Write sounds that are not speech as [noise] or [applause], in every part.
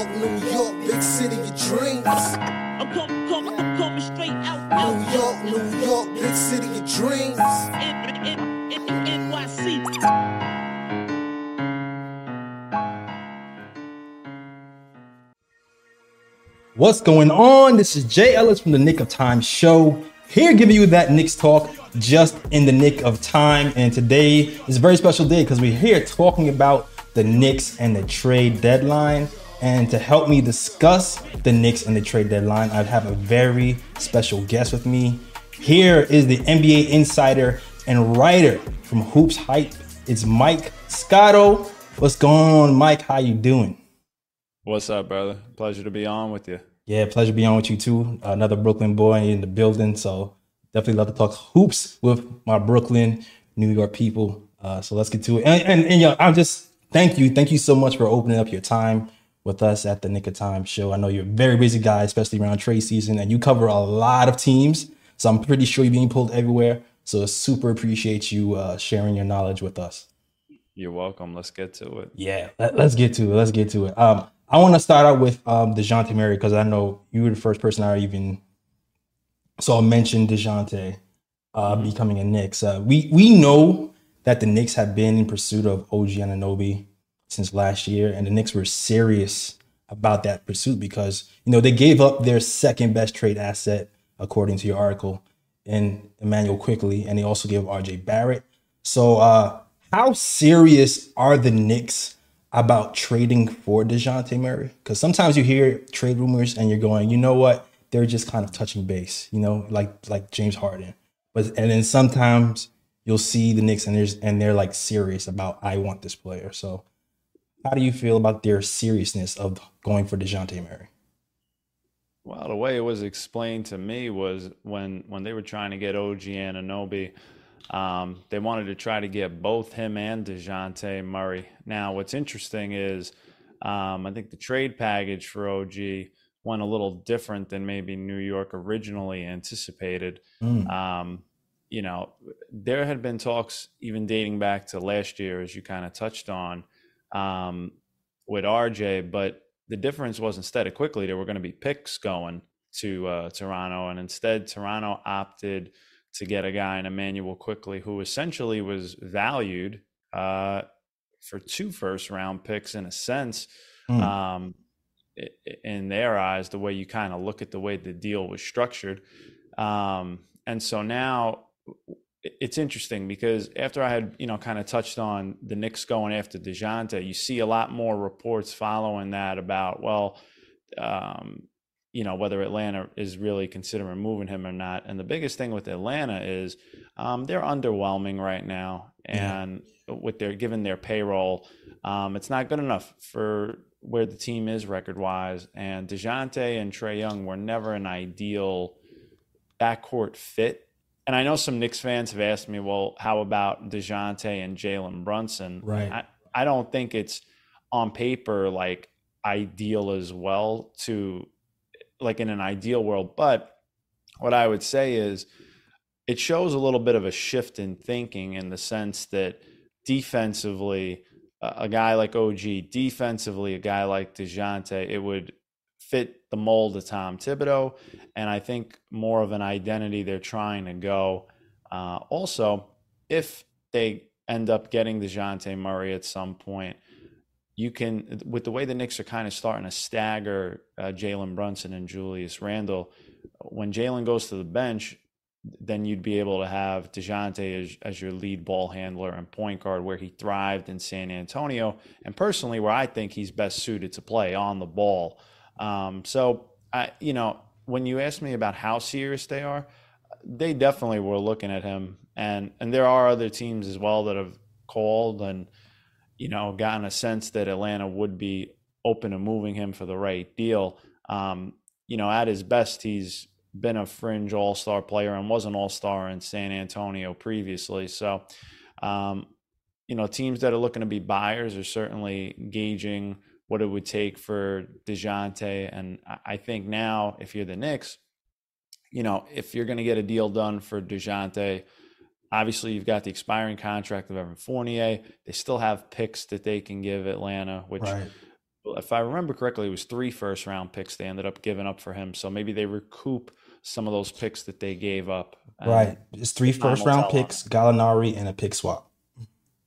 York, New York, big city of dreams. I'm coming, coming, I'm coming straight out, out, New York, New York, big city of dreams. N- N- N- NYC. What's going on? This is Jay Ellis from the Knick of Time Show. Here giving you that Knicks talk just in the nick of time. And today is a very special day because we're here talking about the Knicks and the trade deadline. And to help me discuss the Knicks and the trade deadline, I have a very special guest with me. Here is the NBA insider and writer from HoopsHype. It's Mike Scotto. What's going on, Mike? How you doing? What's up, brother? Pleasure to be on with you. Yeah, pleasure being on with you too. Another Brooklyn boy in the building. So definitely love to talk hoops with my Brooklyn, New York people. Uh, so let's get to it. And, and, and yeah, I'm just thank you. Thank you so much for opening up your time with us at the Knick of Time show. I know you're a very busy guy, especially around trade season, and you cover a lot of teams. So I'm pretty sure you're being pulled everywhere. So super appreciate you uh, sharing your knowledge with us. You're welcome. Let's get to it. Yeah, let, us get to it. Let's get to it. Um, I want to start out with um, Dejounte Murray because I know you were the first person I even saw mention Dejounte uh, becoming a Knicks. Uh, we we know that the Knicks have been in pursuit of OG Anunoby since last year, and the Knicks were serious about that pursuit because you know they gave up their second best trade asset according to your article in Immanuel Quickley, and they also gave RJ Barrett. So, uh, how serious are the Knicks? about trading for DeJounte Murray? Because sometimes you hear trade rumors and you're going, you know what? They're just kind of touching base, you know, like like James Harden. But and then sometimes you'll see the Knicks and there's and they're like serious about I want this player. So how do you feel about their seriousness of going for DeJounte Murray? Well, the way it was explained to me was when when they were trying to get OG Anunoby, um, they wanted to try to get both him and DeJounte Murray. Now, what's interesting is um, I think the trade package for OG went a little different than maybe New York originally anticipated. Mm. Um, you know, there had been talks even dating back to last year, as you kind of touched on, um, with RJ, but the difference was instead of Quickley, there were going to be picks going to uh, Toronto, and instead, Toronto opted to get a guy in Immanuel Quickley, who essentially was valued uh, for two first round picks in a sense. Mm. Um, in their eyes, the way you kind of look at the way the deal was structured. Um, and so now it's interesting because after I had, you know, kind of touched on the Knicks going after DeJounte, you see a lot more reports following that about, well, um, you know whether Atlanta is really considering moving him or not. And the biggest thing with Atlanta is um, they're underwhelming right now, and yeah. with their given their payroll, um, it's not good enough for where the team is record wise. And Dejounte and Trae Young were never an ideal backcourt fit. And I know some Knicks fans have asked me, well, how about Dejounte and Jalen Brunson? Right. I, I don't think it's on paper like ideal as well to like in an ideal world. But what I would say is it shows a little bit of a shift in thinking in the sense that defensively, a guy like OG, defensively, a guy like DeJounte, it would fit the mold of Tom Thibodeau. And I think more of an identity they're trying to go. Uh, also, if they end up getting DeJounte Murray at some point, you can with the way the Knicks are kind of starting to stagger uh, Jalen Brunson and Julius Randle. When Jalen goes to the bench, then you'd be able to have Dejounte as, as your lead ball handler and point guard, where he thrived in San Antonio, and personally where I think he's best suited to play on the ball. Um, so, I, you know, when you ask me about how serious they are, they definitely were looking at him, and and there are other teams as well that have called and you know, gotten a sense that Atlanta would be open to moving him for the right deal. Um, you know, at his best, he's been a fringe all star player and was an all star in San Antonio previously. So, um, you know, teams that are looking to be buyers are certainly gauging what it would take for DeJounte. And I think now, if you're the Knicks, you know, if you're going to get a deal done for DeJounte, Obviously, you've got the expiring contract of Evan Fournier. They still have picks that they can give Atlanta, which right. if I remember correctly, it was three first round picks they ended up giving up for him. So maybe they recoup some of those picks that they gave up. Right. It's three first round picks, Gallinari, and a pick swap.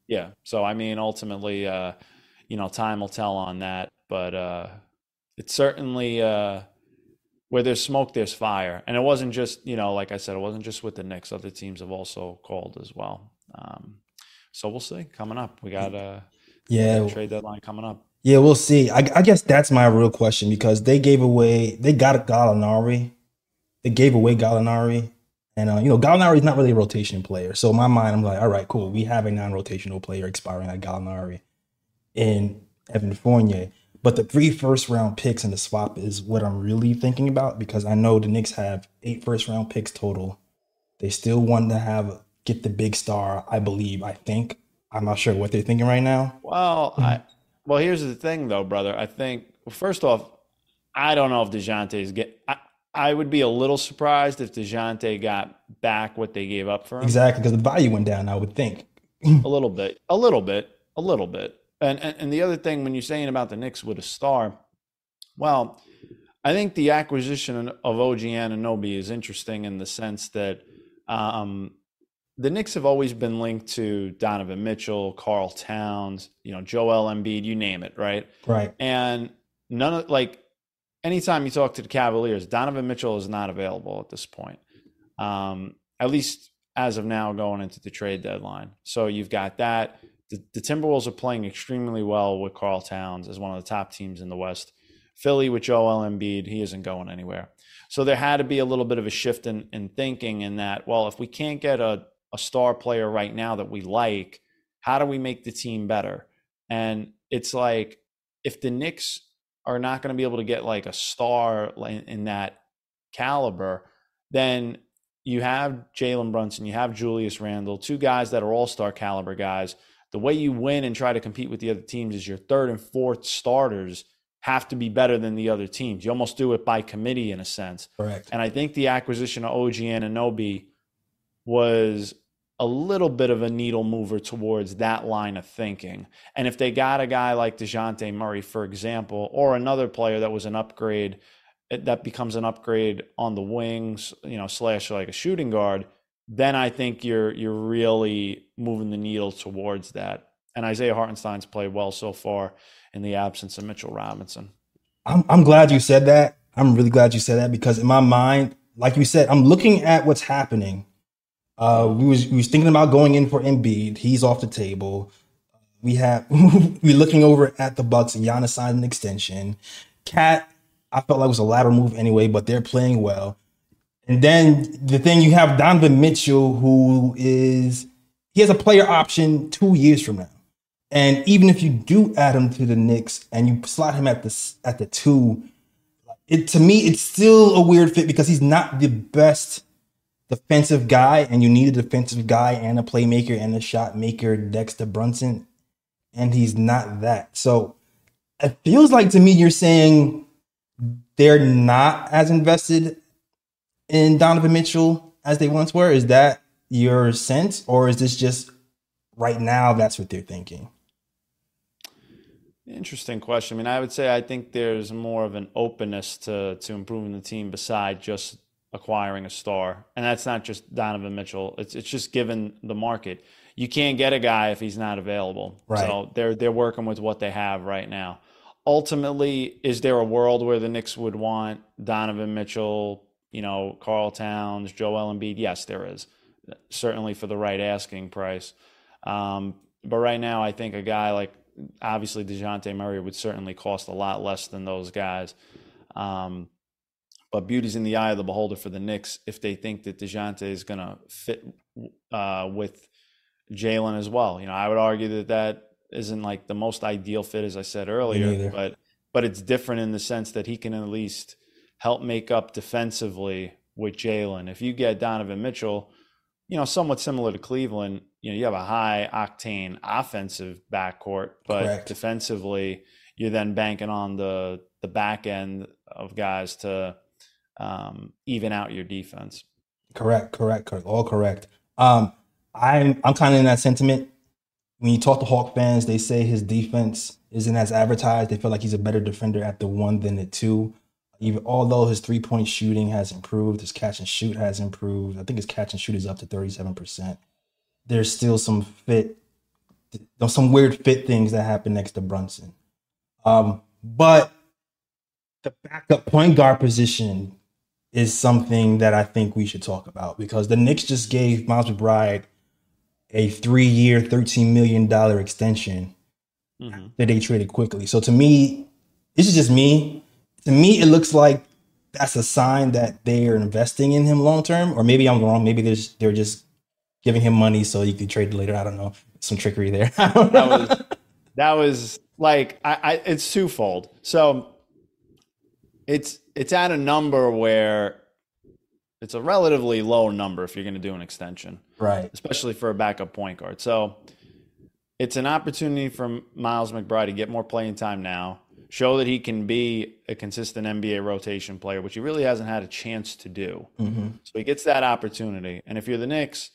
Yeah. So I mean, ultimately, uh, you know, time will tell on that. But uh, it's certainly uh, where there's smoke, there's fire, and it wasn't just you know, like I said, it wasn't just with the Knicks. Other teams have also called as well. Um, so we'll see. Coming up, we got uh, Yeah. trade deadline coming up. Yeah, we'll see. I, I guess that's my real question because they gave away, they got Gallinari. They gave away Gallinari. And, uh, you know, Gallinari is not really a rotation player. So in my mind, I'm like, all right, cool. We have a non rotational player expiring at Gallinari in Evan Fournier. But the three first round picks in the swap is what I'm really thinking about because I know the Knicks have eight first round picks total. They still want to have get the big star, I believe. I think. I'm not sure what they're thinking right now. Well, I well here's the thing though, brother. I think well, first off, I don't know if Dejounte is get. I, I would be a little surprised if Dejounte got back what they gave up for him. Exactly, because the value went down, I would think. A little bit, a little bit, a little bit. And, and and the other thing, when you're saying about the Knicks with a star, well, I think the acquisition of OG Anunoby is interesting in the sense that um, the Knicks have always been linked to Donovan Mitchell, Karl Towns, you know, Joel Embiid, you name it, right? Right. And none of like anytime you talk to the Cavaliers, Donovan Mitchell is not available at this point. Um, at least as of now, going into the trade deadline. So you've got that. The, the Timberwolves are playing extremely well with Karl Towns as one of the top teams in the West. Philly with Joel Embiid, he isn't going anywhere. So there had to be a little bit of a shift in, in thinking in that, well, if we can't get a, a star player right now that we like, how do we make the team better? And it's like if the Knicks are not going to be able to get like a star in, in that caliber, then you have Jalen Brunson, you have Julius Randle, two guys that are all star caliber guys. The way you win and try to compete with the other teams is your third and fourth starters have to be better than the other teams. You almost do it by committee in a sense. Correct. And I think the acquisition of OG Anunoby was a little bit of a needle mover towards that line of thinking. And if they got a guy like DeJounte Murray, for example, or another player that was an upgrade, that becomes an upgrade on the wings, you know, slash like a shooting guard, then I think you're you're really moving the needle towards that. And Isaiah Hartenstein's played well so far in the absence of Mitchell Robinson. I'm I'm glad you said that. I'm really glad you said that because in my mind, like you said, I'm looking at what's happening. Uh, we was we was thinking about going in for Embiid. He's off the table. We have [laughs] we're looking over at the Bucks and Giannis signed an extension. KAT, I felt like was a lateral move anyway, but they're playing well. And then the thing you have Donovan Mitchell, who is he has a player option two years from now. And even if you do add him to the Knicks and you slot him at the at the two, it to me it's still a weird fit because he's not the best defensive guy, and you need a defensive guy and a playmaker and a shot maker next to Brunson, and he's not that. So it feels like to me you're saying they're not as invested in Donovan Mitchell as they once were. Is that your sense, or is this just right now that's what they're thinking? Interesting question. I mean, I would say I think there's more of an openness to to improving the team beside just acquiring a star, and that's not just Donovan Mitchell. It's it's just given the market. You can't get a guy if he's not available. Right. So they're they're working with what they have right now. Ultimately, is there a world where the Knicks would want Donovan Mitchell, you know, Karl Towns, Joel Embiid? Yes, there is. Certainly for the right asking price. Um, but right now, I think a guy like obviously DeJounte Murray would certainly cost a lot less than those guys. Um, but beauty's in the eye of the beholder for the Knicks if they think that DeJounte is going to fit uh, with Jalen as well. You know, I would argue that that isn't like the most ideal fit, as I said earlier, but but it's different in the sense that he can at least help make up defensively with Jalen. If you get Donovan Mitchell, you know, somewhat similar to Cleveland, you know, you have a high octane offensive backcourt, but Correct. defensively, you're then banking on the the back end of guys to um, even out your defense. Correct, correct, correct. All correct. Um, I'm I'm kind of in that sentiment. when you talk to Hawk fans, they say his defense isn't as advertised. They feel like he's a better defender at the one than the two. Even although his three point shooting has improved, his catch and shoot has improved. I think his catch and shoot is up to thirty seven percent. There's still some fit, some weird fit things that happen next to Brunson. Um, but the backup point guard position is something that I think we should talk about because the Knicks just gave Miles McBride a three year, $13 million extension Mhm. that they traded Quickley. So to me, this is just me. To me, it looks like that's a sign that they are investing in him long term, or maybe I'm wrong. Maybe they're just, they're just giving him money so you can trade later. I don't know. Some trickery there. [laughs] That was that was like I, I it's twofold. So it's it's at a number where it's a relatively low number if you're going to do an extension, right. especially for a backup point guard. So it's an opportunity for Miles McBride to get more playing time now, show that he can be a consistent NBA rotation player, which he really hasn't had a chance to do. hmm So he gets that opportunity. And if you're the Knicks,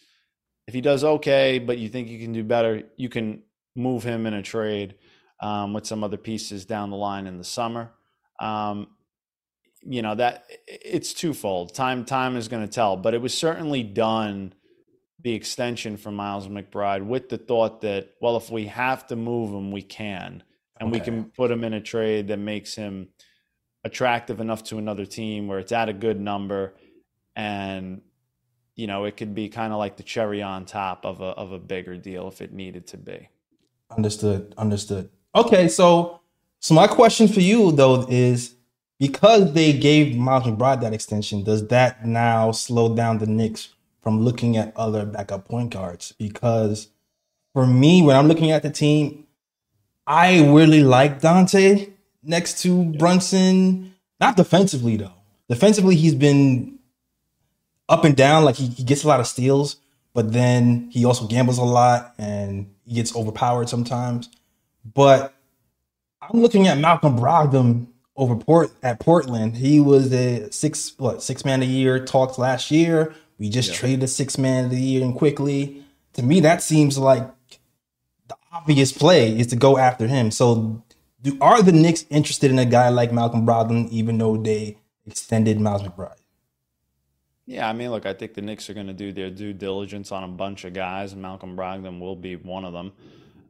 if he does okay, but you think you can do better, you can move him in a trade um, with some other pieces down the line in the summer. Um, you know that it's twofold. Time time is going to tell, but it was certainly done the extension for Miles McBride with the thought that well, if we have to move him, we can, and we can put him in a trade that makes him attractive enough to another team where it's at a good number and you know it could be kind of like the cherry on top of a of a bigger deal if it needed to be Understood. Understood. Okay, so so my question for you though is because they gave Miles McBride that extension, does that now slow down the Knicks from looking at other backup point guards? Because for me, when I'm looking at the team, I really like Donte next to Brunson. Not defensively though. Defensively, he's been up and down. Like he, he gets a lot of steals, but then he also gambles a lot and he gets overpowered sometimes. But I'm looking at Malcolm Brogdon over Port at Portland. He was a six what six man a year talks last year. We just Yeah. traded a six man of the year and Quickley. To me, that seems like obvious play is to go after him. So, do are the Knicks interested in a guy like Malcolm Brogdon, even though they extended Miles McBride? yeah i mean look i think the Knicks are going to do their due diligence on a bunch of guys and malcolm brogdon will be one of them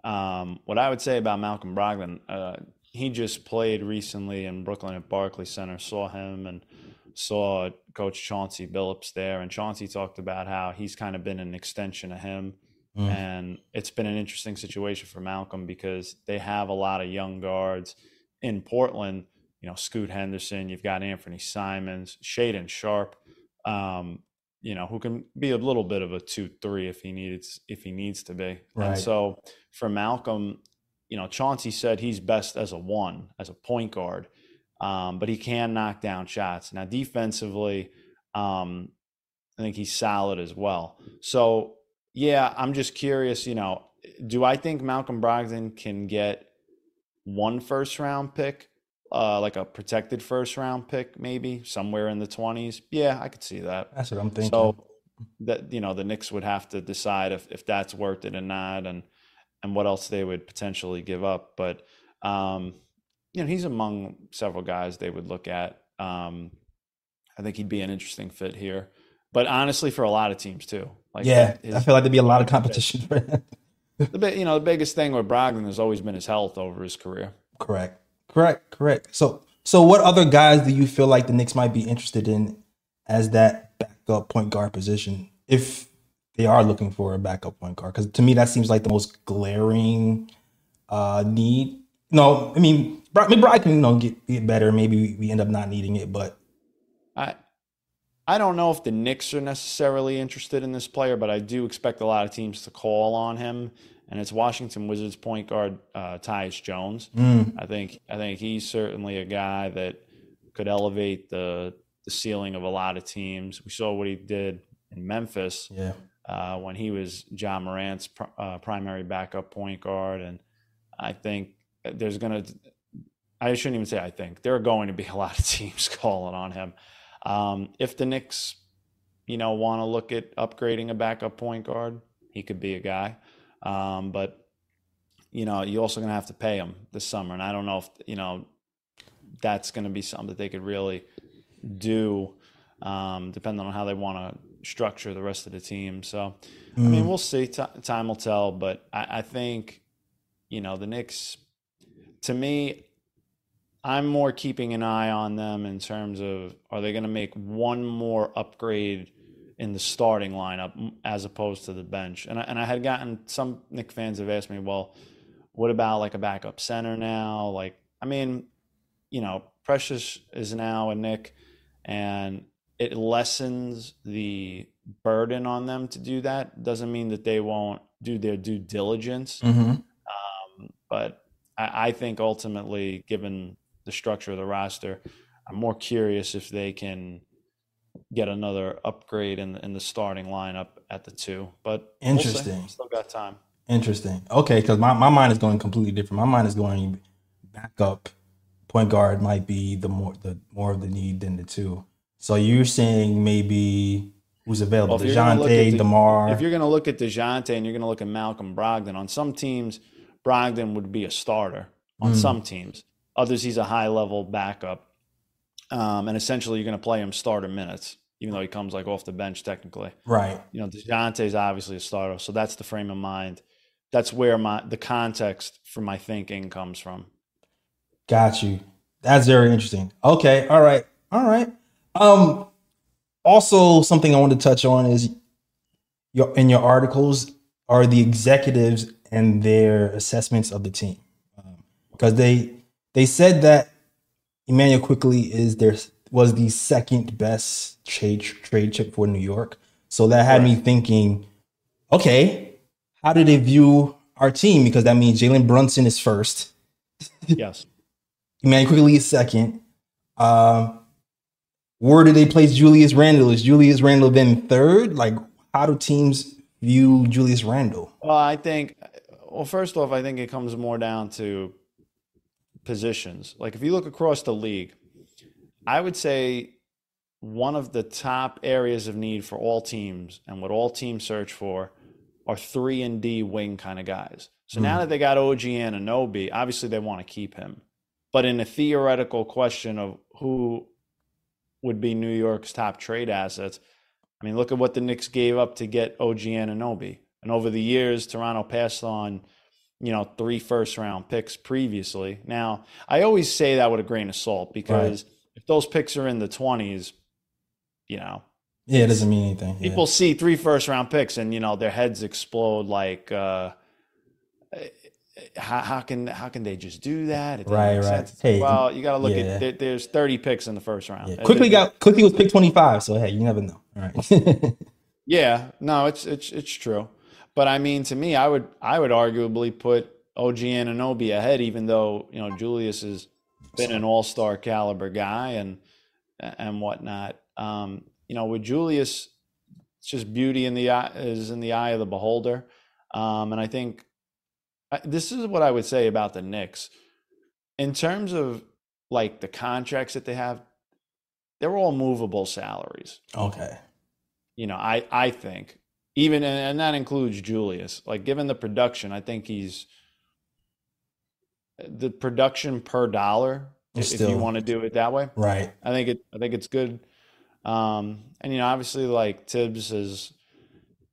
um, what i would say about malcolm brogdon uh, he just played recently in brooklyn at barclays center saw him and saw coach chauncey billups there and chauncey talked about how he's kind of been an extension of him Mm. And it's been an interesting situation for Malcolm because they have a lot of young guards in Portland. You know, Scoot Henderson, you've got Anthony Simons, Shaedon Sharpe, um, you know, who can be a little bit of a two-three if he needs if he needs to be. Right. And so for Malcolm, you know, Chauncey said he's best as a one, as a point guard, um, but he can knock down shots. Now defensively, um, I think he's solid as well. So yeah, I'm just curious. You know, do I think Malcolm Brogdon can get one first round pick, uh, like a protected first round pick, maybe somewhere in the 20s? Yeah, I could see that. That's what I'm thinking. So that you know, the Knicks would have to decide if if that's worth it or not, and and what else they would potentially give up. But um, you know, he's among several guys they would look at. Um, I think he'd be an interesting fit here. But honestly, for a lot of teams too. Like yeah, his- I feel like there'd be a lot of competition for him. the you know, the biggest thing with Brogdon has always been his health over his career. Correct. Correct. Correct. So so what other guys do you feel like the Knicks might be interested in as that backup point guard position if they are looking for a backup point guard? Because to me that seems like the most glaring uh need. No, I mean Bri- McBride can you know get, get better. Maybe we, we end up not needing it, but I I don't know if the Knicks are necessarily interested in this player, but I do expect a lot of teams to call on him. And it's Washington Wizards point guard uh, Tyus Jones. mm, I think I think he's certainly a guy that could elevate the the ceiling of a lot of teams. We saw what he did in Memphis yeah, uh, when he was Ja Morant's pr- uh, primary backup point guard, and I think there's going to. I shouldn't even say I think there are going to be a lot of teams [laughs] calling on him. Um, if the Knicks, you know, want to look at upgrading a backup point guard, he could be a guy. Um, but you know, you're also going to have to pay him this summer. And I don't know if, you know, that's going to be something that they could really do, um, depending on how they want to structure the rest of the team. So, I mean, we'll see. T- time will tell. But I, I think, you know, the Knicks, to me, I'm more keeping an eye on them in terms of are they going to make one more upgrade in the starting lineup as opposed to the bench? And I, and I had gotten some Knick fans have asked me, well, what about like a backup center now? Like, I mean, you know, Precious is now a Knick, and it lessens the burden on them to do that. Doesn't mean that they won't do their due diligence hmm um, but I, I think ultimately, given the structure of the roster, I'm more curious if they can get another upgrade in the, in the starting lineup at the two. But we'll. Interesting. Still got time. Interesting. Okay, because my, my mind is going completely different. My mind is going backup point guard might be the more the more of the need than the two. So you're saying maybe who's available? Well, if you're gonna look at Dejounte, the- Demar. If you're going to look at Dejounte and you're going to look at Malcolm Brogdon, on some teams, Brogdon would be a starter. On Mm. some teams, others he's a high level backup, um, and essentially you're going to play him starter minutes, even though he comes like off the bench technically. right. you know, DeJounte's obviously a starter, so that's the frame of mind. That's where my the context for my thinking comes from. Got you. That's very interesting. Okay. All right. All right. Um also something I want to touch on is your in your articles are the executives and their assessments of the team. Because they they said that Immanuel Quickley is their was the second best trade trade chip for New York. So that had me thinking, okay, how do they view our team? Because that means Jalen Brunson is first. [laughs] Yes. Immanuel Quickley is second. Um, where do they place Julius Randle? Is Julius Randle then third? Like, how do teams view Julius Randle? Well, I think. Well, first off, I think it comes more down to positions. Like if you look across the league, I would say one of the top areas of need for all teams and what all teams search for are three and D wing kind of guys. So mm. now that they got OG Anunoby, obviously they want to keep him. But in a theoretical question of who would be New York's top trade assets, I mean, look at what the Knicks gave up to get OG Anunoby. And over the years, Toronto passed on, you know, three first round picks previously. Now, I always say that with a grain of salt because if those picks are in the 20s, you know, Yeah, it doesn't mean anything. Yeah. people see three first round picks and, you know, their heads explode like, uh, how, how can how can they just do that? Right, right. Hey, well, you got to look yeah. at there, there's 30 picks in the first round. Yeah. Quickley got Quickley was twenty five. So hey, you never know. All right. [laughs] Yeah, no, it's it's it's true. But I mean, to me, I would I would arguably put OG Anunoby ahead, even though you know Julius has been an All Star caliber guy and and whatnot. Um, you know, with Julius, it's just beauty in the eye is in the eye of the beholder. Um, and I think I, this is what I would say about the Knicks in terms of like the contracts that they have. They're all movable salaries okay. you know, I I think even and, that includes Julius. Like given the production, I think he's the production per dollar. If you want to do it that way, Right. I think it. I think it's good. Um, and you know, obviously, like Thibs has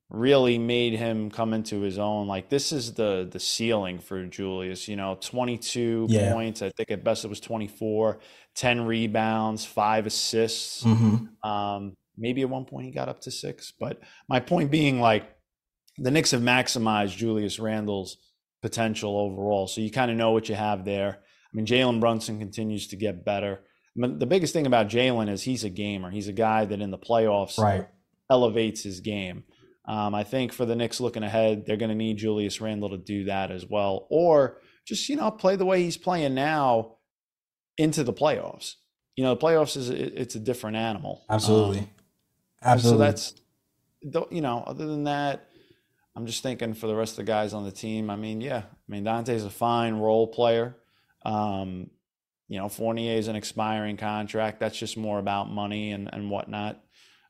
really made him come into his own. Like this is the the ceiling for Julius. You know, twenty two Yeah. points. I think at best it was 24, 10 rebounds, five assists. hmm Um, maybe at one point he got up to six, but my point being, like, the Knicks have maximized Julius Randle's potential overall. So you kind of know what you have there. I mean, Jalen Brunson continues to get better. I mean, the biggest thing about Jalen is he's a gamer. He's a guy that in the playoffs Right. elevates his game. Um, I think for the Knicks looking ahead, they're going to need Julius Randle to do that as well, or just you know play the way he's playing now into the playoffs. You know, the playoffs is it's a different animal. Absolutely. Um, Absolutely. so that's, you know, other than that, I'm just thinking for the rest of the guys on the team. I mean, yeah, I mean Donte's a fine role player. Um, you know, Fournier is an expiring contract. That's just more about money and and whatnot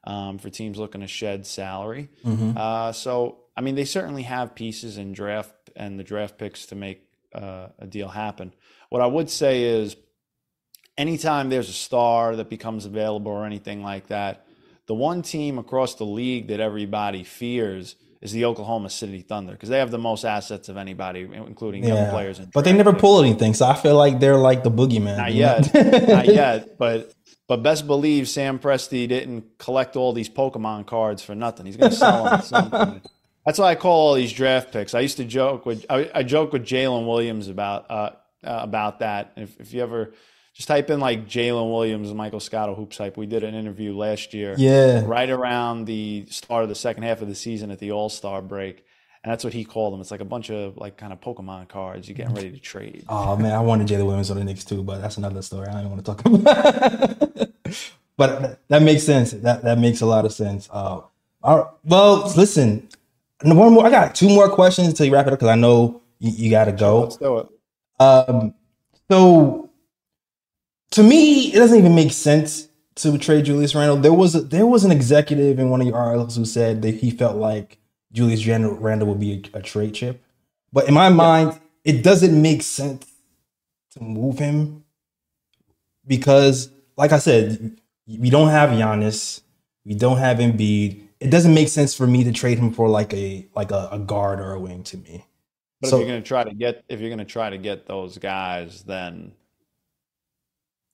um, for teams looking to shed salary. Mhm. Uh, so, I mean, they certainly have pieces in draft and the draft picks to make uh, a deal happen. What I would say is, anytime there's a star that becomes available or anything like that, the one team across the league that everybody fears is the Oklahoma City Thunder because they have the most assets of anybody, including young players. But they never pull anything, so I feel like they're like the boogeyman. Not yet. Not [laughs] yet. But but best believe Sam Presti didn't collect all these Pokemon cards for nothing. He's going to sell them at [laughs] some point. That's why I call all these draft picks. I used to joke with I, I joke with Jalen Williams about uh, uh, about that. If, if you ever just type in like Jalen Williams and Michael Scott of HoopsHype, we did an interview last year, Yeah, right around the start of the second half of the season at the All Star break. And that's what he called them. It's like a bunch of like kind of Pokemon cards you're getting ready to trade. [laughs] Oh man, I wanted Jalen Williams on the Knicks too, but that's another story. I don't want to talk about. [laughs] but that- that makes sense. That that makes a lot of sense. Uh, all right. Well, listen, one more. I got two more questions until you wrap it up because I know you, you got to go. Let's do it. Um, so to me, it doesn't even make sense to trade Julius Randle. There was a, there was an executive in one of your articles who said that he felt like Julius Randle, would be a, a trade chip, but in my mind, it doesn't make sense to move him because, like I said, we don't have Giannis, we don't have Embiid. It doesn't make sense for me to trade him for like a like a, a guard or a wing to me. But So- if you're going to try to get if you're going to try to get those guys, then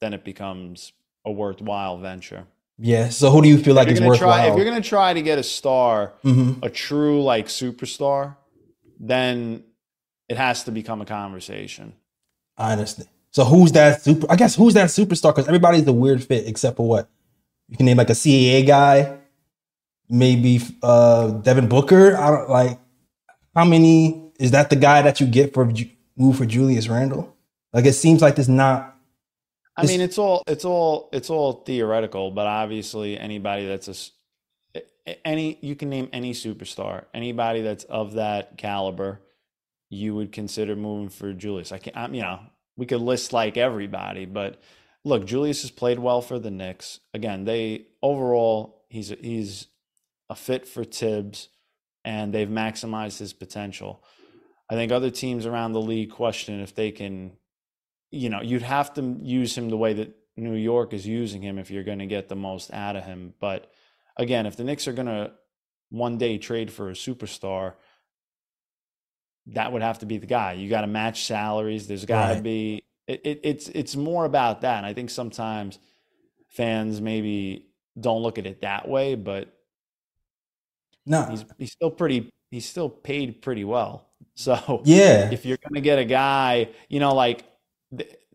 then it becomes a worthwhile venture. Yeah. So who do you feel like is you're going to worthwhile? try if you're going to try to get a star, Mhm. a true like superstar, then it has to become a conversation. I understand. So who's that super? I guess who's that superstar? Because everybody's a weird fit except for what you can name like a CAA guy, maybe uh Devin Booker. I don't like how many is that the guy that you get for move for Julius Randle? Like it seems like there's not. I mean, it's all it's all it's all theoretical, but obviously anybody that's a any you can name any superstar, anybody that's of that caliber, you would consider moving for Julius. I can I'm, you know, we could list like everybody, but look, Julius has played well for the Knicks. Again, they overall he's a, he's a fit for Thibs and they've maximized his potential. I think other teams around the league question if they can you know, you'd have to use him the way that New York is using him if you're going to get the most out of him. But again, if the Knicks are going to one day trade for a superstar, that would have to be the guy. You got to match salaries. There's got to Right. be. It, it, it's it's more about that. And I think sometimes fans maybe don't look at it that way, but No. he's he's still pretty. He's still paid pretty well. So Yeah. if you're going to get a guy, you know, like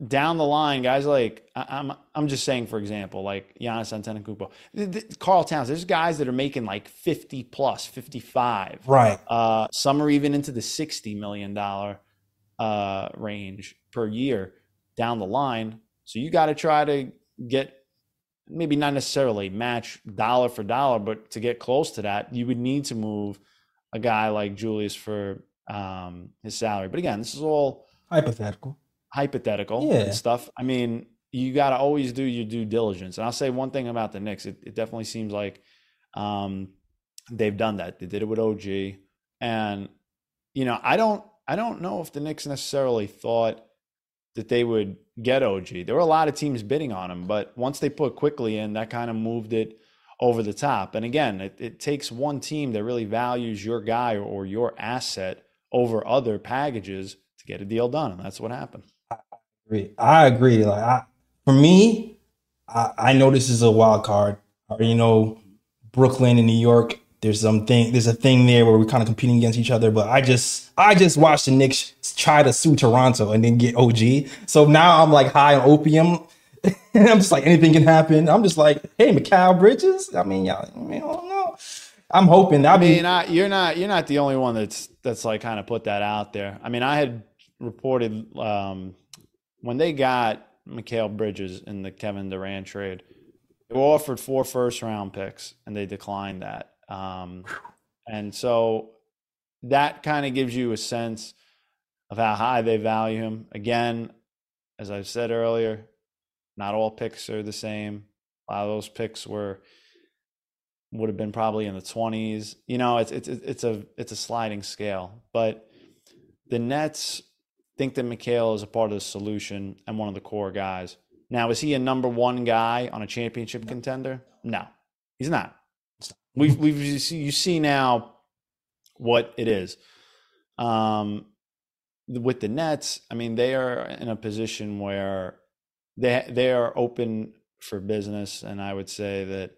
down the line, guys like I- I'm, I'm just saying, for example, like Giannis Antetokounmpo, th- th- Karl Towns. There's guys that are making like 50 plus, 55. Right. Uh, some are even into the 60 million dollar uh, range per year down the line. So you got to try to get maybe not necessarily match dollar for dollar, but to get close to that, you would need to move a guy like Julius for um, his salary. But again, this is all Hypothetical. Hypothetical Yeah. and stuff. I mean, you got to always do your due diligence. And I'll say one thing about the Knicks: it, it definitely seems like um, they've done that. They did it with OG, and you know, I don't, I don't know if the Knicks necessarily thought that they would get OG. There were a lot of teams bidding on him, but once they put Quickley in, that kind of moved it over the top. And again, it, it takes one team that really values your guy or your asset over other packages to get a deal done, and that's what happened. Agree. I agree. Like I, for me, I, I know this is a wild card. I already know Brooklyn and New York. There's something. There's a thing there where we're kind of competing against each other. But I just, I just watched the Knicks try to sue Toronto and then get OG. So now I'm like high on opium, and [laughs] I'm just like anything can happen. I'm just like, hey, Mikal Bridges. I mean, y'all, I, mean, I don't know. I'm hoping. I I mean, I, you're not you're not the only one that's that's like kind of put that out there. I mean, I had reported um, when they got Mikal Bridges in the Kevin Durant trade, they were offered four first round picks and they declined that. Um, and so that kind of gives you a sense of how high they value him. Again, as I've said earlier, not all picks are the same. A lot of those picks were would have been probably in the 20s. You know, it's it's it's a it's a sliding scale. But the Nets think that Mikal is a part of the solution and one of the core guys. Now, is he a number one guy on a championship contender? No, he's not. We've we've you see, you see now what it is. Um, with the Nets, I mean, they are in a position where they they are open for business, and I would say that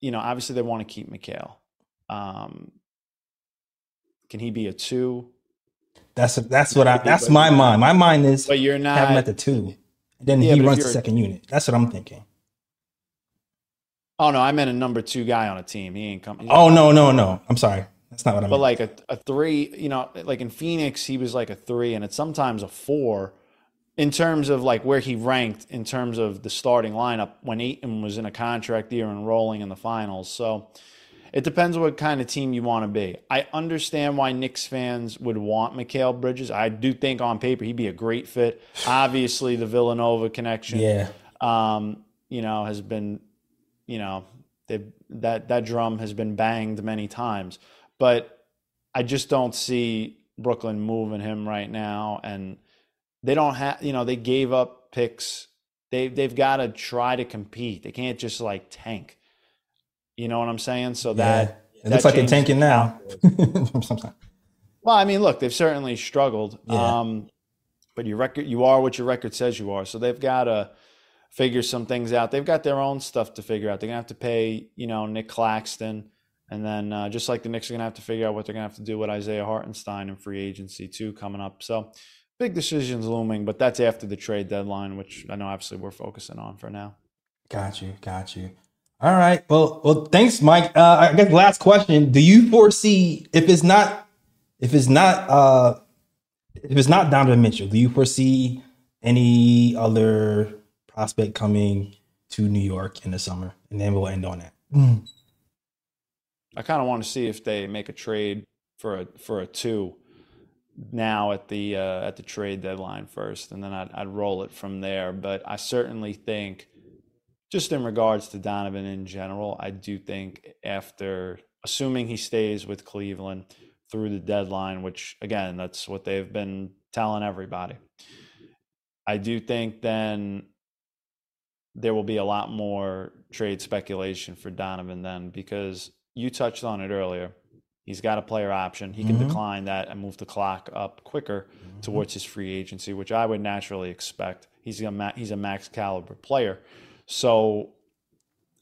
you know obviously they want to keep Mikal. Um, can he be a two? That's that's what I. That's my mind. My mind is But you're not. at the two. Then Yeah, he runs the second unit. That's what I'm thinking. Oh no, I meant a number two guy on a team. He ain't coming. Oh no, no, no. I'm sorry. That's not what I meant. But like a, a three, you know, like in Phoenix, he was like a three, and it's sometimes a four in terms of like where he ranked in terms of the starting lineup when Ayton was in a contract year and rolling in the finals. So it depends what kind of team you want to be. I understand why Knicks fans would want Mikal Bridges. I do think on paper he'd be a great fit. Obviously, the Villanova connection yeah, um, you know, has been, you know, that that drum has been banged many times, but I just don't see Brooklyn moving him right now, and they don't have, you know, they gave up picks. They they've got to try to compete. They can't just like tank. You know what I'm saying? So yeah. that It that looks like they're tanking now. [laughs] Well, I mean, look, they've certainly struggled. Yeah. Um, but your record, you are what your record says you are. So they've got to figure some things out. They've got their own stuff to figure out. They're gonna have to pay, you know, Nic Claxton, and then uh, just like the Knicks are gonna have to figure out what they're gonna have to do with Isaiah Hartenstein in free agency too coming up. So big decisions looming, but that's after the trade deadline, which I know obviously we're focusing on for now. Got you. Got you. All right. Well, well, thanks, Mike. Uh, I guess last question: Do you foresee if it's not if it's not uh if it's not Donovan Mitchell, do you foresee any other prospect coming to New York in the summer? And then we'll end on that. I kind of want to see if they make a trade for a for a two now at the uh, at the trade deadline first, and then I'd, I'd roll it from there. But I certainly think, just in regards to Donovan in general, I do think after assuming he stays with Cleveland through the deadline, which again that's what they've been telling everybody. I do think then there will be a lot more trade speculation for Donovan then because you touched on it earlier. He's got a player option. He can Mhm. decline that and move the clock up quicker towards his free agency, which I would naturally expect. He's a ma- he's a max caliber player, so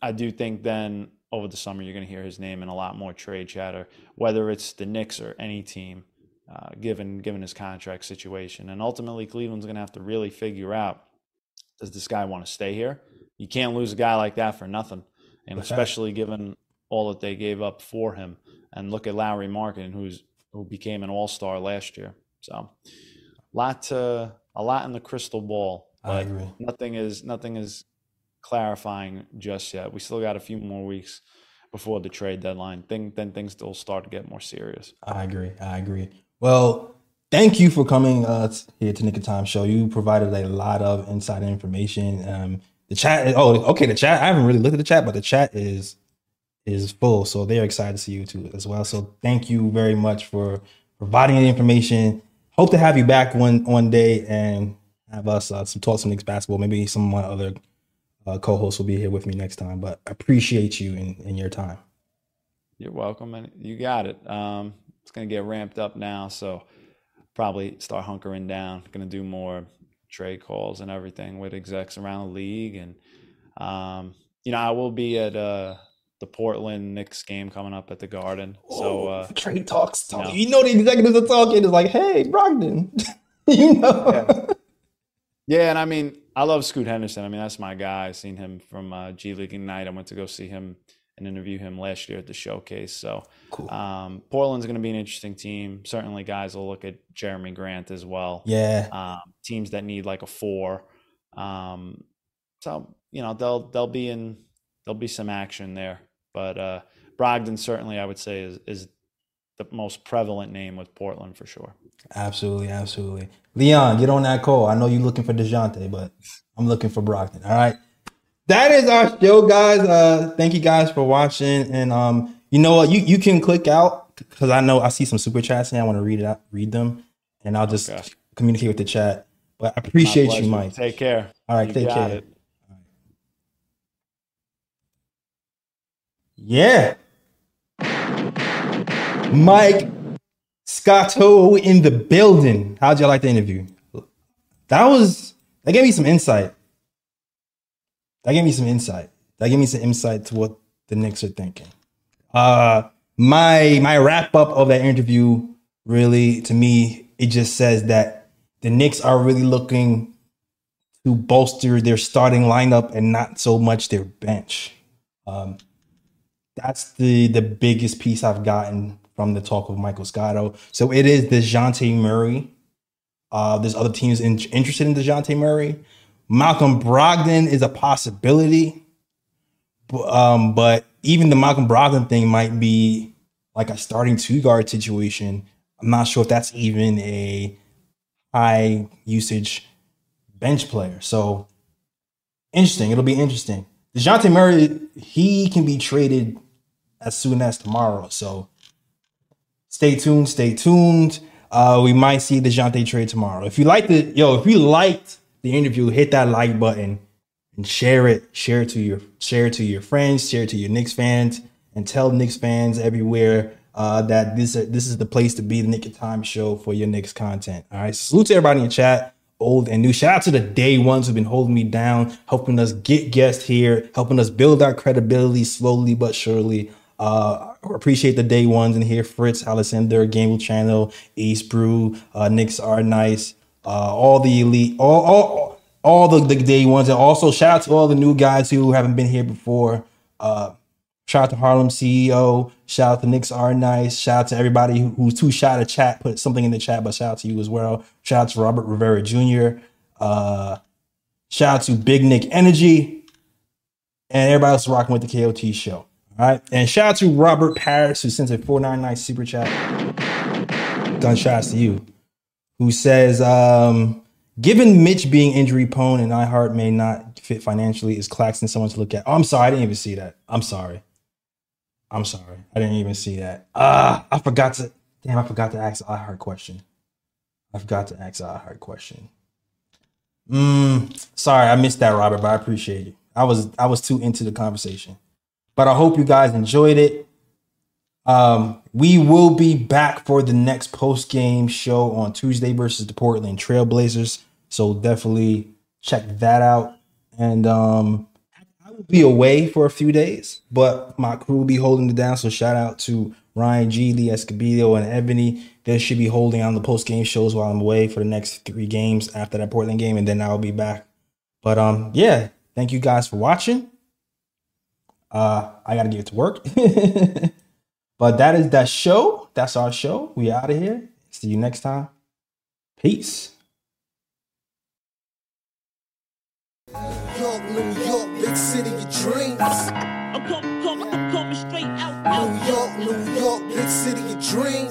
I do think then over the summer you're going to hear his name in a lot more trade chatter, whether it's the Knicks or any team, uh, given given his contract situation. And ultimately, Cleveland's going to have to really figure out: Does this guy want to stay here? You can't lose a guy like that for nothing, and right. especially given all that they gave up for him. And look at Lauri Markkanen, who's who became an All Star last year. So, lot to, a lot in the crystal ball. I But agree. nothing is nothing is clarifying just yet. We still got a few more weeks before the trade deadline. Think then things will start to get more serious. I agree. I agree. Well, thank you for coming uh, here to Knick of Time Show. You provided a lot of inside information. Um, the chat. Oh, okay. The chat. I haven't really looked at the chat, but the chat is is full, so they're excited to see you too as well. So thank you very much for providing the information. Hope to have you back one one day and have us uh, some talk some Knicks basketball. Maybe some other uh, co-hosts will be here with me next time. But appreciate you and, and your time. You're welcome, and you got it. Um, it's gonna get ramped up now, so probably start hunkering down. Gonna do more trade calls and everything with execs around the league, and um, you know I will be at uh, the Portland Knicks game coming up at the Garden. So uh, trade talks, talk. no. You know the executives are talking. It's like, hey, Brogdon, [laughs] you know. Yeah, and I mean, I love Scoot Henderson. I mean, that's my guy. I seen him from uh, G League Ignite. I went to go see him and interview him last year at the showcase. So, Cool. um, Portland's going to be an interesting team. Certainly, guys will look at Jerami Grant as well. Yeah, Um, teams that need like a four. Um, so you know they'll they'll be in there'll be some action there. But uh, Brogdon certainly, I would say, is is the most prevalent name with Portland for sure. absolutely, absolutely. Leon, get on that call. I know you're looking for Dejounte, but I'm looking for Brogdon. All right. That is our show, guys. Uh, thank you guys for watching. And um, you know what? You you can click out because I know I see some super chats and I want to read it out, read them. and I'll just Okay. communicate with the chat. But I appreciate you. Mike. Take care. All right, You take care. Yeah. Mike Scotto in the building. How'd you like the interview? That was that gave me some insight. That gave me some insight. That gave me some insight to what the Knicks are thinking. Uh my my wrap up of that interview really to me it just says that the Knicks are really looking to bolster their starting lineup and not so much their bench. Um, that's the the biggest piece I've gotten from the talk of Michael Scotto. So it is Dejounte Murray. Uh, there's other teams in, interested in Dejounte Murray. Malcolm Brogdon is a possibility, um, but even the Malcolm Brogdon thing might be like a starting two guard situation. I'm not sure if that's even a high usage bench player. So interesting. It'll be interesting. DeJounte Murray, he can be traded as soon as tomorrow. So stay tuned, stay tuned. Uh, we might see Dejounte trade tomorrow. If you like the yo, if you liked the interview, hit that like button and share it. Share it to your share it to your friends, share it to your Knicks fans, and tell Knicks fans everywhere uh, that this this is the place to be, the Knick of Time show for your Knicks content. All right. Salute to everybody in the chat, old and new. Shout out to the day ones who've been holding me down, helping us get guests here, helping us build our credibility slowly but surely. Uh, appreciate the day ones in here. Fritz, Alessander, Gamble Channel, Ace Brew, uh, Knicks are nice. Uh, all the elite, all all all the, the day ones, and also shout out to all the new guys who haven't been here before. Uh, shout out to Harlem CEO. Shout out to Knicks are nice. Shout out to everybody who, who's too shy to chat. Put something in the chat, but shout out to you as well. Shout out to Robert Rivera Jr. Uh, shout out to Big Nick Energy and everybody else rocking with the KOT show. All right. And shout out to Robert Paris, who sends a 499 super chat. Gunshots to you. Who says, um, given Mitch being injury prone and Ayton may not fit financially, is Claxton someone to look at? Oh, I'm sorry. I didn't even see that. I'm sorry. I'm sorry. I didn't even see that. Ah, I forgot to. Damn, I forgot to ask the Ayton question. I forgot to ask the Ayton question. Mm, sorry, I missed that, Robert, but I appreciate it. I was I was too into the conversation. But I hope you guys enjoyed it. Um, we will be back for the next post game show on Tuesday versus the Portland Trailblazers. So definitely check that out. And um, I will be away for a few days, but my crew will be holding it down. So shout out to Ryan G, Lee Escobedo, and Ebony. They should be holding on the post game shows while I'm away for the next three games after that Portland game, and then I'll be back. But um, yeah, thank you guys for watching. Uh, I gotta get to work. [laughs] but that is that show. That's our show. We out of here. See you next time. Peace. York, New York, big city of dreams. I'm coming, coming, I'm coming straight out, out, New York, New York, big city of dreams.